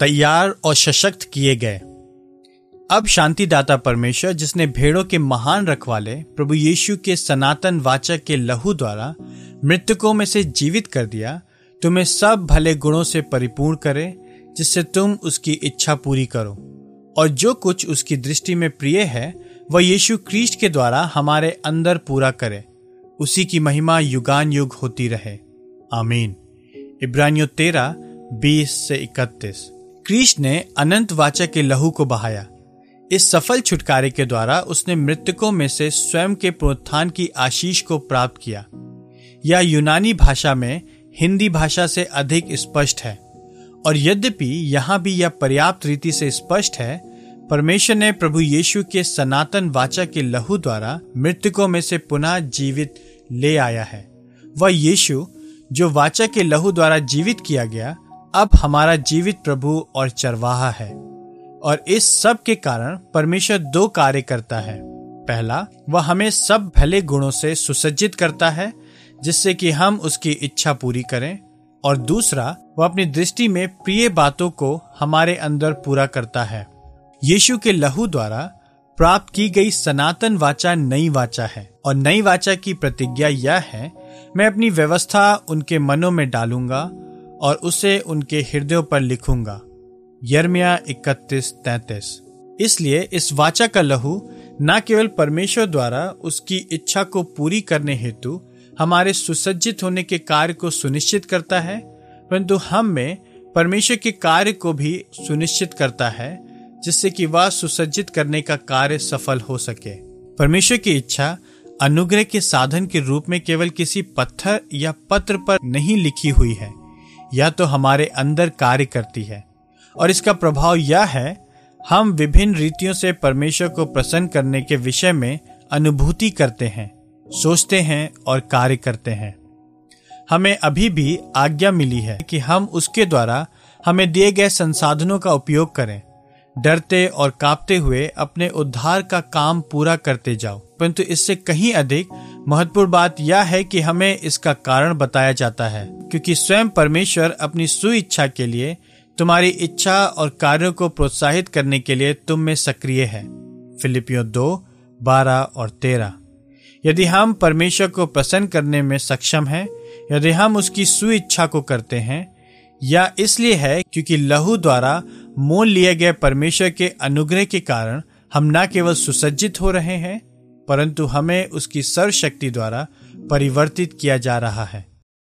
तैयार और सशक्त किए गए। अब शांतिदाता परमेश्वर, जिसने भेड़ों के महान रखवाले, प्रभु यीशु के सनातन वाचक के लहू द्वारा मृतकों में से जीवित कर दिया, तुम्हें सब भले गुणों से परिपूर्ण करे, जिससे तुम उसकी इच्छा पूरी करो। और जो कुछ उसकी दृष्टि में प्रिय है, वह यीशु क्रीस्ट के द्वारा हमारे अंदर पूरा करे। उसी की महिमा युगान युग होती रहे। आमीन। इब्रानियों तेरह, बीस से इकतीस। क्रीस्ट ने अनंत वाचा के लहू को बहाया। इस सफल छुटकारे के द्वारा उसने मृतकों में से स्वयं के प्रोत्थान की आशीष को प्राप्त किया। यह यूनानी भाषा में हिंदी भाषा से अधिक स्पष्ट है और यद्यपि यहाँ भी यह पर्याप्त रीति से स्पष्ट है, परमेश्वर ने प्रभु यीशु के सनातन वाचा के लहू द्वारा मृतकों में से पुनः जीवित ले आया है। वह यीशु, जो वाचा के लहू द्वारा जीवित किया गया अब हमारा जीवित प्रभु और चरवाहा है, और इस सब के कारण परमेश्वर दो कार्य करता है। पहला, वह हमें सब भले गुणों से सुसज्जित करता है, जिससे कि हम उसकी इच्छा पूरी करें, और दूसरा, वह अपनी दृष्टि में प्रिय बातों को हमारे अंदर पूरा करता है। यीशु के लहू द्वारा प्राप्त की गई सनातन वाचा नई वाचा है, और नई वाचा की प्रतिज्ञा यह है, मैं अपनी व्यवस्था उनके मनों में डालूँगा और उसे उनके हृदयों पर लिखूँगा। यर्मिया इकतीस तैतीस। इसलिए इस वाचा का लहू न केवल परमेश्वर द्वारा उसकी इच्छा को पूरी करने हेतु हमारे सुसज्जित होने के कार्य को सुनिश्चित करता है, परंतु हम में परमेश्वर के कार्य को भी सुनिश्चित करता है, जिससे कि वह सुसज्जित करने का कार्य सफल हो सके। परमेश्वर की इच्छा अनुग्रह के साधन के रूप में केवल किसी पत्थर या पत्र पर नहीं लिखी हुई है। यह तो हमारे अंदर कार्य करती है। और इसका प्रभाव यह है, हम विभिन्न रीतियों से परमेश्वर को प्रसन्न करने के विषय में अनुभूति करते हैं, सोचते हैं और कार्य करते हैं। हमें अभी भी आज्ञा मिली है कि हम उसके द्वारा हमें दिए गए संसाधनों का उपयोग करें। डरते और कांपते हुए अपने उद्धार का काम पूरा करते जाओ, परंतु इससे कहीं अधिक महत्वपूर्ण बात यह है कि हमें इसका कारण बताया जाता है, क्योंकि स्वयं परमेश्वर अपनी सुइच्छा के लिए तुम्हारी इच्छा और कार्यों को प्रोत्साहित करने के लिए तुम में सक्रिय है। फिलिपियो दो, बारह और तेरह। यदि हम परमेश्वर को प्रसन्न करने में सक्षम हैं, यदि हम उसकी सुइच्छा को करते हैं या इसलिए है क्योंकि लहू द्वारा मोल लिए गए परमेश्वर के अनुग्रह के कारण हम न केवल सुसज्जित हो रहे हैं परंतु हमें उसकी सर्वशक्ति द्वारा परिवर्तित किया जा रहा है।